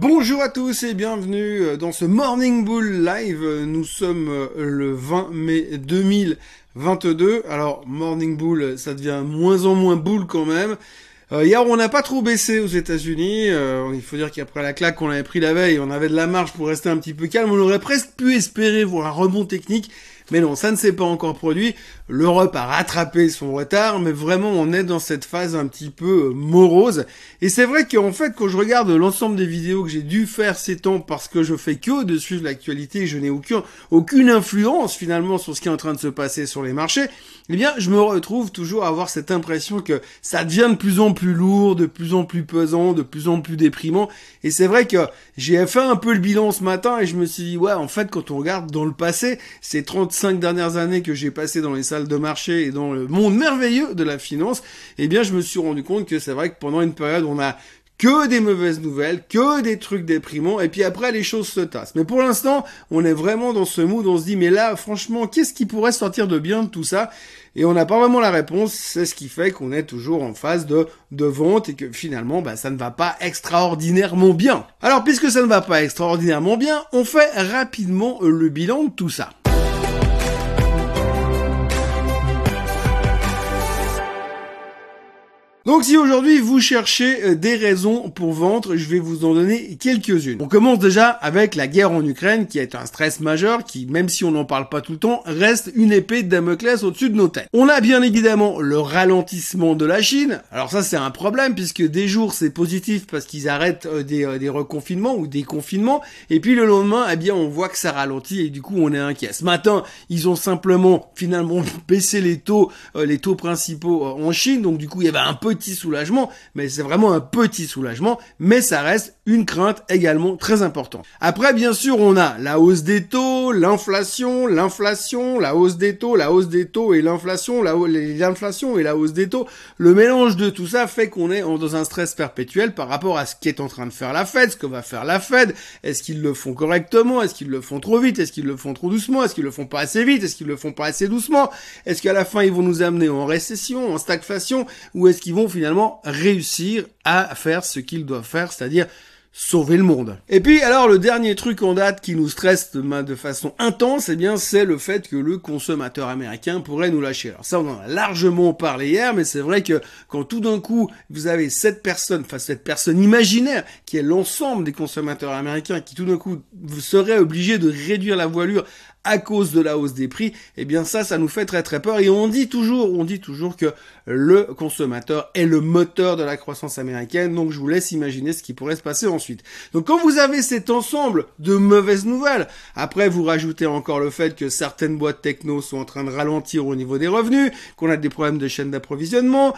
Bonjour à tous et bienvenue euh, dans ce Morning Bull Live. Nous sommes euh, le 20 mai 2022. Alors Morning Bull, ça devient moins en moins bull quand même. Euh, hier, on n'a pas trop baissé aux États-Unis. il faut dire qu'après la claque qu'on avait pris la veille, on avait de la marge pour rester un petit peu calme. On aurait presque pu espérer voir un rebond technique. Mais non, ça ne s'est pas encore produit. L'Europe a rattrapé son retard, mais vraiment on est dans cette phase un petit peu euh, morose. Et c'est vrai qu'en fait, quand je regarde l'ensemble des vidéos que j'ai dû faire ces temps parce que je fais que de suivre l'actualité, je n'ai aucun, aucune influence finalement sur ce qui est en train de se passer sur les marchés, eh bien, je me retrouve toujours à avoir cette impression que ça devient de plus en plus lourd, de plus en plus pesant, de plus en plus déprimant. Et c'est vrai que j'ai fait un peu le bilan ce matin et je me suis dit, ouais, en fait, quand on regarde dans le passé, ces 35 dernières années que j'ai passées dans les salles de marché et dans le monde merveilleux de la finance, eh bien, je me suis rendu compte que c'est vrai que pendant une période, on a que des mauvaises nouvelles, que des trucs déprimants, et puis après les choses se tassent. Mais pour l'instant, on est vraiment dans ce mood, on se dit, mais là, franchement, qu'est-ce qui pourrait sortir de bien de tout ça? Et on n'a pas vraiment la réponse, c'est ce qui fait qu'on est toujours en phase de, de vente et que finalement, bah, ça ne va pas extraordinairement bien. Alors, puisque ça ne va pas extraordinairement bien, on fait rapidement le bilan de tout ça. Donc si aujourd'hui vous cherchez euh, des raisons pour vendre, je vais vous en donner quelques-unes. On commence déjà avec la guerre en Ukraine qui est un stress majeur qui, même si on n'en parle pas tout le temps, reste une épée de Damoclès au-dessus de nos têtes. On a bien évidemment le ralentissement de la Chine. Alors ça c'est un problème puisque des jours c'est positif parce qu'ils arrêtent euh, des, euh, des, reconfinements ou des confinements et puis le lendemain eh bien on voit que ça ralentit et du coup on est inquiet. Ce matin ils ont simplement finalement baissé les taux, les taux principaux en Chine donc du coup il y avait un peu petit soulagement, mais c'est vraiment un petit soulagement, mais ça reste une crainte également très importante. Après, bien sûr, on a la hausse des taux, l'inflation, l'inflation, la hausse des taux, la hausse des taux et l'inflation, l'inflation et la hausse des taux. Le mélange de tout ça fait qu'on est dans un stress perpétuel par rapport à ce qui est en train de faire la Fed, ce que va faire la Fed. Est-ce qu'ils le font correctement? Est-ce qu'ils le font trop vite? Est-ce qu'ils le font trop doucement? Est-ce qu'ils le font pas assez vite? Est-ce qu'ils le font pas assez doucement? Est-ce qu'à la fin ils vont nous amener en récession, en stagflation, ou est-ce qu'ils vont finalement réussir à faire ce qu'ils doivent faire, c'est-à-dire sauver le monde. Et puis alors le dernier truc en date qui nous stresse de, façon intense, eh bien c'est le fait que le consommateur américain pourrait nous lâcher. Alors ça on en a largement parlé hier, mais c'est vrai que quand tout d'un coup vous avez cette personne, enfin cette personne imaginaire qui est l'ensemble des consommateurs américains qui tout d'un coup serait obligé de réduire la voilure à cause de la hausse des prix, eh bien ça, ça nous fait très très peur. Et on dit toujours, on dit toujours que le consommateur est le moteur de la croissance américaine. Donc je vous laisse imaginer ce qui pourrait se passer ensuite. Donc quand vous avez cet ensemble de mauvaises nouvelles, après vous rajoutez encore le fait que certaines boîtes techno sont en train de ralentir au niveau des revenus, qu'on a des problèmes de chaîne d'approvisionnement,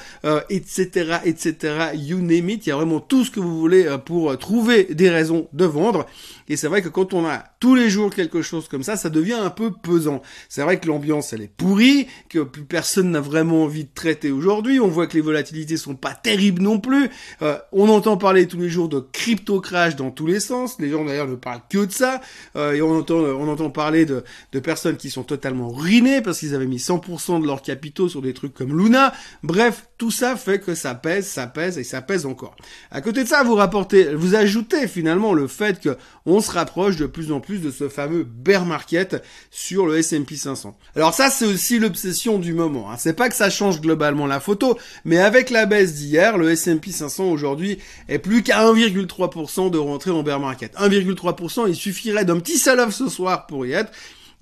etc., euh, etc. You name it. Il y a vraiment tout ce que vous voulez euh, pour trouver des raisons de vendre. Et c'est vrai que quand on a tous les jours quelque chose comme ça, ça devient un peu pesant. C'est vrai que l'ambiance elle est pourrie, que plus personne n'a vraiment envie de traiter aujourd'hui. On voit que les volatilités sont pas terribles non plus. Euh, on entend parler tous les jours de crypto crash dans tous les sens. Les gens d'ailleurs ne parlent que de ça. Euh, et on entend, on entend parler de, de personnes qui sont totalement ruinées parce qu'ils avaient mis 100% de leurs capitaux sur des trucs comme Luna. Bref, tout ça fait que ça pèse, ça pèse et ça pèse encore. À côté de ça, vous rapportez, vous ajoutez finalement le fait que on se rapproche de plus en plus de ce fameux bear market sur le S&P 500. Alors ça, c'est aussi l'obsession du moment. Hein. C'est pas que ça change globalement la photo, mais avec la baisse d'hier, le S&P 500 aujourd'hui est plus qu'à 1,3% de rentrer en bear market. 1,3%, il suffirait d'un petit sell-off ce soir pour y être.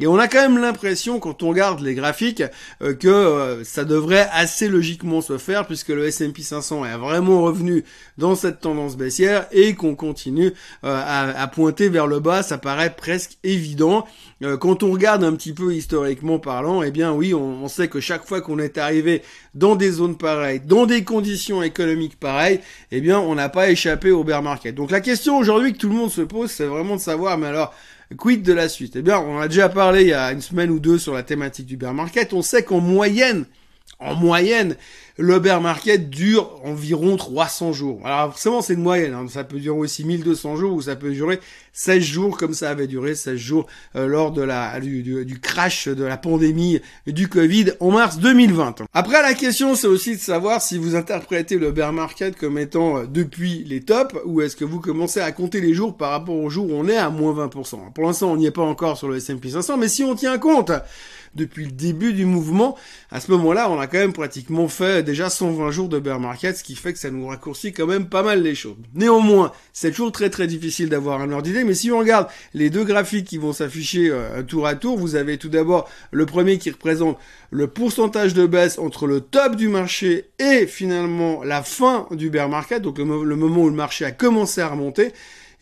Et on a quand même l'impression, quand on regarde les graphiques, euh, que euh, ça devrait assez logiquement se faire, puisque le S&P 500 est vraiment revenu dans cette tendance baissière et qu'on continue euh, à, pointer vers le bas, ça paraît presque évident. quand on regarde un petit peu historiquement parlant, eh bien oui, on, on sait que chaque fois qu'on est arrivé dans des zones pareilles, dans des conditions économiques pareilles, eh bien on n'a pas échappé au bear market. Donc la question aujourd'hui que tout le monde se pose, c'est vraiment de savoir, mais alors Quid de la suite? Eh bien, on a déjà parlé il y a une semaine ou deux sur la thématique du bear market. On sait qu'en moyenne, en moyenne, le bear market dure environ 300 jours. Alors forcément c'est une moyenne, hein. ça peut durer aussi 1200 jours ou ça peut durer 16 jours comme ça avait duré 16 jours euh, lors de la du, du, crash de la pandémie du Covid en mars 2020. Après la question c'est aussi de savoir si vous interprétez le bear market comme étant euh, depuis les tops ou est-ce que vous commencez à compter les jours par rapport au jour où on est à moins 20%. Pour l'instant on n'y est pas encore sur le S&P 500 mais si on tient compte depuis le début du mouvement, à ce moment-là, on a quand même pratiquement fait déjà 120 jours de bear market, ce qui fait que ça nous raccourcit quand même pas mal les choses. Néanmoins, c'est toujours très très difficile d'avoir un ordre mais si on regarde les deux graphiques qui vont s'afficher euh, tour à tour, vous avez tout d'abord le premier qui représente le pourcentage de baisse entre le top du marché et finalement la fin du bear market, donc le moment où le marché a commencé à remonter.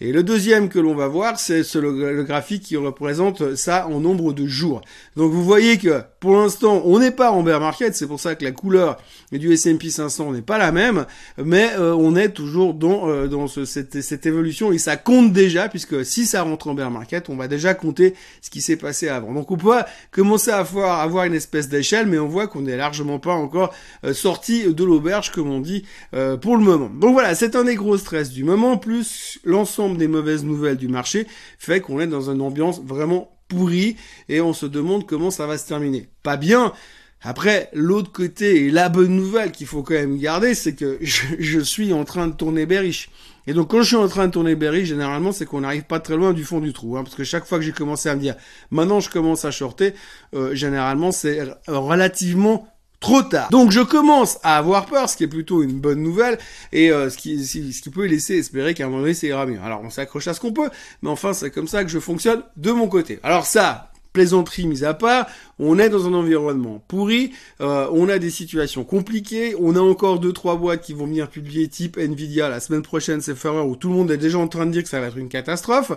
Et le deuxième que l'on va voir, c'est le, graphique qui représente ça en nombre de jours. Donc vous voyez que pour l'instant, on n'est pas en bear market, c'est pour ça que la couleur du S&P 500 n'est pas la même, mais euh, on est toujours dans, euh, dans ce, cette, cette, évolution et ça compte déjà, puisque si ça rentre en bear market, on va déjà compter ce qui s'est passé avant. Donc on peut commencer à avoir, avoir une espèce d'échelle, mais on voit qu'on n'est largement pas encore euh, sorti de l'auberge, comme on dit, pour le moment. Donc voilà, c'est un des gros stress du moment, plus l'ensemble des mauvaises nouvelles du marché fait qu'on est dans une ambiance vraiment pourrie et on se demande comment ça va se terminer. Pas bien. Après, l'autre côté et la bonne nouvelle qu'il faut quand même garder, c'est que je, suis en train de tourner bearish. Et donc quand je suis en train de tourner bearish, généralement c'est qu'on n'arrive pas très loin du fond du trou. Hein, parce que chaque fois que j'ai commencé à me dire, maintenant je commence à shorter, euh, généralement c'est relativement trop tard. Donc je commence à avoir peur, ce qui est plutôt une bonne nouvelle, et euh, ce, qui, peut laisser espérer qu'à un moment donné, ça ira mieux. Alors on s'accroche à ce qu'on peut, mais enfin c'est comme ça que je fonctionne de mon côté. Alors ça, plaisanterie mise à part, on est dans un environnement pourri, euh, on a des situations compliquées, on a encore deux trois boîtes qui vont venir publier type Nvidia la semaine prochaine, c'est Ferrer où tout le monde est déjà en train de dire que ça va être une catastrophe.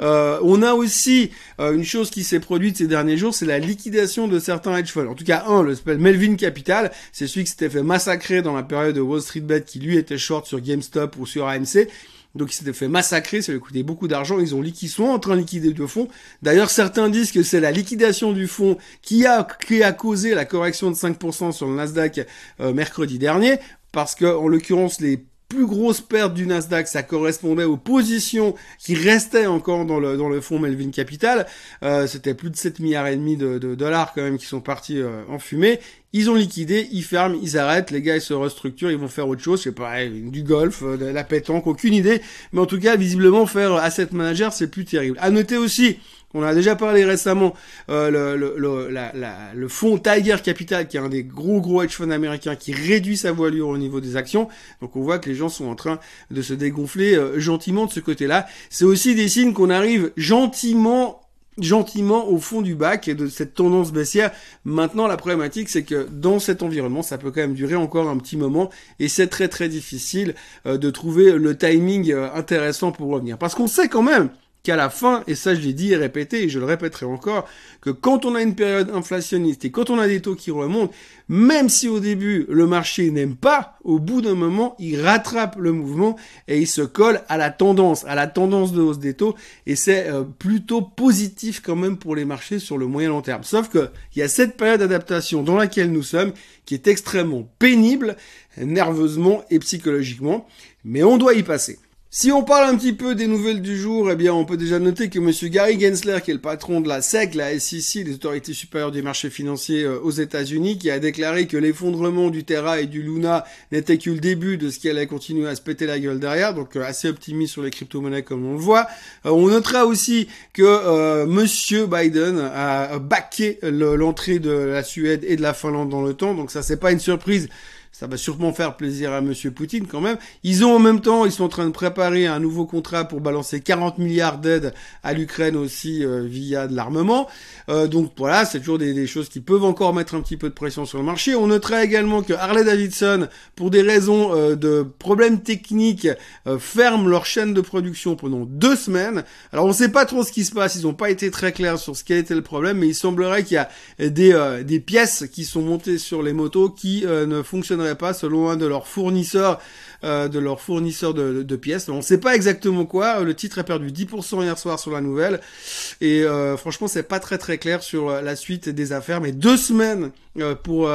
Euh, on a aussi euh, une chose qui s'est produite ces derniers jours, c'est la liquidation de certains hedge funds. En tout cas un, le Melvin Capital, c'est celui qui s'était fait massacrer dans la période de Wall Street Bet qui lui était short sur GameStop ou sur AMC donc ils s'étaient fait massacrer, ça lui coûtait beaucoup d'argent, ils ont ils sont en train de liquider le fonds. D'ailleurs, certains disent que c'est la liquidation du fonds qui a, qui a causé la correction de 5% sur le Nasdaq euh, mercredi dernier, parce que en l'occurrence les plus grosses pertes du Nasdaq, ça correspondait aux positions qui restaient encore dans le dans le fonds Melvin Capital. Euh, C'était plus de 7 milliards et demi de, dollars quand même qui sont partis euh, en fumée. Ils ont liquidé, ils ferment, ils arrêtent, les gars ils se restructurent, ils vont faire autre chose, je sais pas, du golf, euh, de la pétanque, aucune idée. Mais en tout cas, visiblement faire asset manager, c'est plus terrible. À noter aussi on a déjà parlé récemment euh, le, le, fonds Tiger Capital, qui est un des gros gros hedge funds américains, qui réduit sa voilure au niveau des actions. Donc on voit que les gens sont en train de se dégonfler euh, gentiment de ce côté-là. C'est aussi des signes qu'on arrive gentiment gentiment au fond du bac et de cette tendance baissière. Maintenant, la problématique, c'est que dans cet environnement, ça peut quand même durer encore un petit moment et c'est très très difficile euh, de trouver le timing intéressant pour revenir. Parce qu'on sait quand même qu'à la fin, et ça je l'ai dit et répété, et je le répéterai encore, que quand on a une période inflationniste et quand on a des taux qui remontent, même si au début le marché n'aime pas, au bout d'un moment, il rattrape le mouvement et il se colle à la tendance, à la tendance de hausse des taux, et c'est euh, plutôt positif quand même pour les marchés sur le moyen long terme. Sauf que il y a cette période d'adaptation dans laquelle nous sommes, qui est extrêmement pénible, nerveusement et psychologiquement, mais on doit y passer. Si on parle un petit peu des nouvelles du jour, eh bien, on peut déjà noter que monsieur Gary Gensler, qui est le patron de la SEC, la SEC, les autorités supérieures des marchés financiers euh, aux États-Unis, qui a déclaré que l'effondrement du Terra et du Luna n'était que le début de ce qui allait continuer à se péter la gueule derrière, donc euh, assez optimiste sur les crypto-monnaies comme on le voit. Euh, on notera aussi que monsieur Biden a baqué l'entrée de la Suède et de la Finlande dans le temps, donc ça c'est pas une surprise ça va sûrement faire plaisir à Monsieur Poutine quand même. Ils ont en même temps, ils sont en train de préparer un nouveau contrat pour balancer 40 milliards d'aides à l'Ukraine aussi euh, via de l'armement. Euh, donc voilà, c'est toujours des, choses qui peuvent encore mettre un petit peu de pression sur le marché. On notera également que Harley Davidson, pour des raisons euh, de problèmes techniques, ferme leur chaîne de production pendant deux semaines. Alors on ne sait pas trop ce qui se passe, ils n'ont pas été très clairs sur ce été le problème, mais il semblerait qu'il y a des, des pièces qui sont montées sur les motos qui ne fonctionnent fonctionnerait pas selon un de leurs fournisseurs euh, de leurs fournisseurs de, pièces. On ne sait pas exactement quoi. Le titre a perdu 10% hier soir sur la nouvelle. Et euh, franchement, c'est pas très très clair sur euh, la suite des affaires. Mais deux semaines pour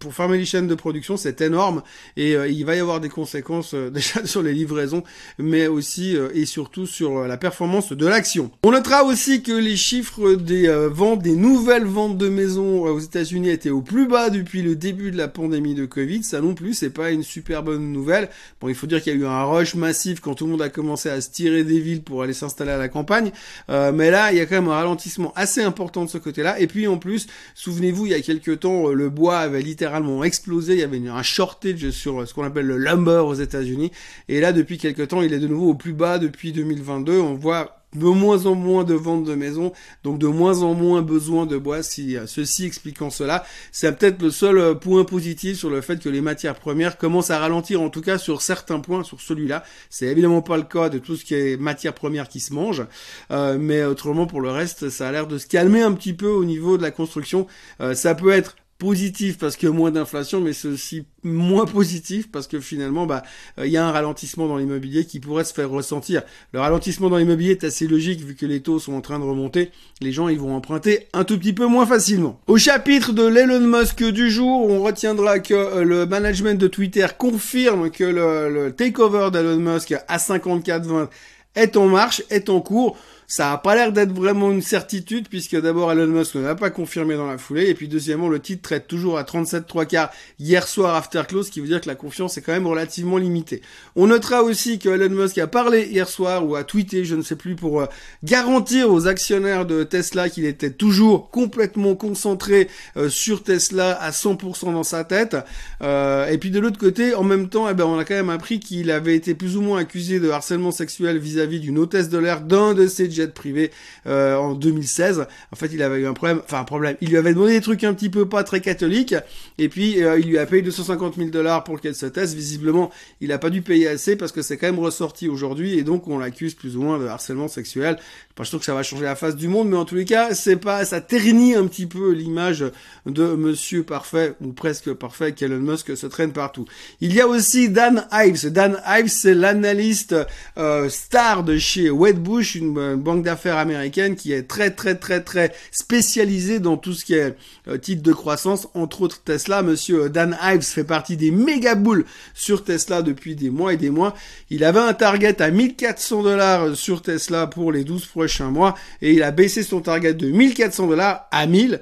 pour fermer les chaînes de production, c'est énorme. Et il va y avoir des conséquences déjà sur les livraisons, mais aussi et surtout sur la performance de l'action. On notera aussi que les chiffres des ventes, des nouvelles ventes de maisons aux États-Unis étaient au plus bas depuis le début de la pandémie de Covid. Ça non plus, c'est pas une super bonne nouvelle. Bon, il faut dire qu'il y a eu un rush massif quand tout le monde a commencé à se tirer des villes pour aller s'installer à la campagne. Euh, mais là, il y a quand même un ralentissement assez important de ce côté-là. Et puis en plus, souvenez-vous, il y a quelques temps, euh, le bois avait littéralement explosé. Il y avait un shortage sur ce qu'on appelle le lumber aux États-Unis. Et là, depuis quelques temps, il est de nouveau au plus bas depuis 2022. On voit de moins en moins de ventes de maisons, donc de moins en moins besoin de bois, si euh, ceci expliquant cela. C'est peut-être le seul euh, point positif sur le fait que les matières premières commencent à ralentir, en tout cas sur certains points, sur celui-là. C'est évidemment pas le cas de tout ce qui est matières premières qui se mangent, euh, mais autrement pour le reste, ça a l'air de se calmer un petit peu au niveau de la construction. ça peut être positif parce a moins d'inflation, mais c'est aussi moins positif parce que finalement, bah, euh, il y a un ralentissement dans l'immobilier qui pourrait se faire ressentir. Le ralentissement dans l'immobilier est assez logique vu que les taux sont en train de remonter. Les gens, ils vont emprunter un tout petit peu moins facilement. Au chapitre de l'Elon Musk du jour, on retiendra que euh, le management de Twitter confirme que le, le takeover d'Elon Musk à 54-20 est en marche, est en cours. Ça a pas l'air d'être vraiment une certitude puisque d'abord Elon Musk ne l'a pas confirmé dans la foulée et puis deuxièmement le titre traite toujours à 37 3 quarts hier soir after close, ce qui veut dire que la confiance est quand même relativement limitée. On notera aussi que Elon Musk a parlé hier soir ou a tweeté, je ne sais plus, pour euh, garantir aux actionnaires de Tesla qu'il était toujours complètement concentré euh, sur Tesla à 100% dans sa tête. Euh, et puis de l'autre côté, en même temps, eh ben, on a quand même appris qu'il avait été plus ou moins accusé de harcèlement sexuel vis-à-vis d'une hôtesse de l'air d'un de ses privé euh, en 2016. En fait, il avait eu un problème, enfin un problème. Il lui avait demandé des trucs un petit peu pas très catholiques, et puis euh, il lui a payé 250 000 dollars pour qu'elle se teste. Visiblement, il a pas dû payer assez parce que c'est quand même ressorti aujourd'hui, et donc on l'accuse plus ou moins de harcèlement sexuel. Pas sûr que ça va changer la face du monde, mais en tous les cas, c'est pas, ça ternit un petit peu l'image de Monsieur Parfait ou presque parfait qu'Elon Musk se traîne partout. Il y a aussi Dan Ives. Dan Ives, c'est l'analyste euh, star de chez Wedbush, une, une banque d'affaires américaine qui est très très très très spécialisée dans tout ce qui est euh, titre de croissance, entre autres Tesla. Monsieur Dan Ives fait partie des méga boules sur Tesla depuis des mois et des mois. Il avait un target à 1400 dollars sur Tesla pour les 12 prochains mois et il a baissé son target de 1400 dollars à 1000.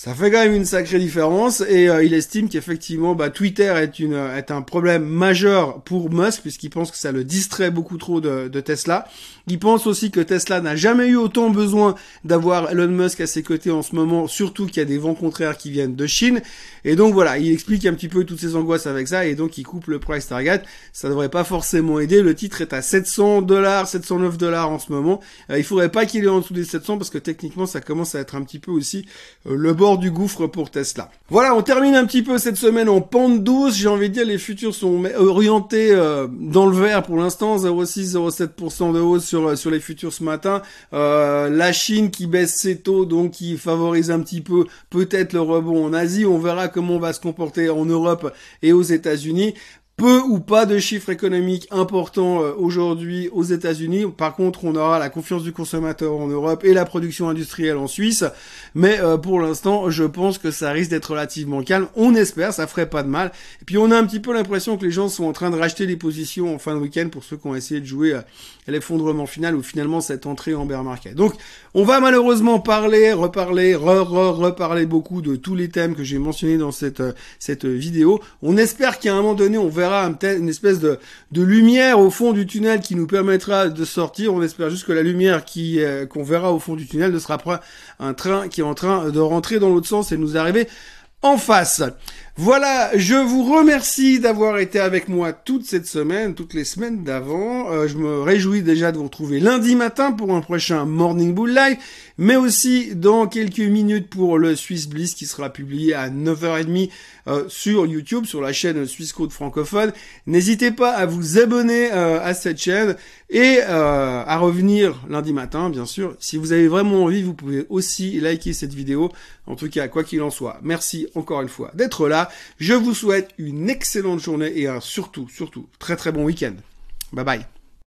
Ça fait quand même une sacrée différence et euh, il estime qu'effectivement bah, Twitter est, une, est un problème majeur pour Musk puisqu'il pense que ça le distrait beaucoup trop de, de Tesla. Il pense aussi que Tesla n'a jamais eu autant besoin d'avoir Elon Musk à ses côtés en ce moment, surtout qu'il y a des vents contraires qui viennent de Chine. Et donc voilà, il explique un petit peu toutes ses angoisses avec ça et donc il coupe le price target. Ça devrait pas forcément aider. Le titre est à 700 dollars, 709 dollars en ce moment. Euh, il faudrait pas qu'il est en dessous des 700 parce que techniquement ça commence à être un petit peu aussi euh, le bord du gouffre pour Tesla. Voilà, on termine un petit peu cette semaine en pente douce. J'ai envie de dire, les futurs sont orientés euh, dans le vert pour l'instant, 0,6-0,7% de hausse sur, sur les futurs ce matin. Euh, la Chine qui baisse ses taux, donc qui favorise un petit peu peut-être le rebond en Asie. On verra comment on va se comporter en Europe et aux États-Unis peu ou pas de chiffres économiques importants euh, aujourd'hui aux États-Unis. Par contre, on aura la confiance du consommateur en Europe et la production industrielle en Suisse. Mais euh, pour l'instant, je pense que ça risque d'être relativement calme. On espère, ça ferait pas de mal. Et puis on a un petit peu l'impression que les gens sont en train de racheter les positions en fin de week-end pour ceux qui ont essayé de jouer à l'effondrement final ou finalement cette entrée en bear market. Donc, on va malheureusement parler, reparler, re, re, reparler beaucoup de tous les thèmes que j'ai mentionnés dans cette, euh, cette vidéo. On espère qu'à un moment donné, on verra une espèce de, lumière au fond du tunnel qui nous permettra de sortir. On espère juste que la lumière qui euh, qu'on verra au fond du tunnel ne sera pas un train qui est en train de rentrer dans l'autre sens et nous arriver en face. Voilà, je vous remercie d'avoir été avec moi toute cette semaine, toutes les semaines d'avant. Euh, je me réjouis déjà de vous retrouver lundi matin pour un prochain Morning Bull Live, mais aussi dans quelques minutes pour le Swiss Bliss qui sera publié à 9h30 euh, sur YouTube, sur la chaîne Swiss Code francophone. N'hésitez pas à vous abonner euh, à cette chaîne et à revenir lundi matin, bien sûr. Si vous avez vraiment envie, vous pouvez aussi liker cette vidéo. En tout cas, quoi qu'il en soit, merci encore une fois d'être là. Je vous souhaite une excellente journée et un surtout, surtout, très très bon week-end. Bye bye.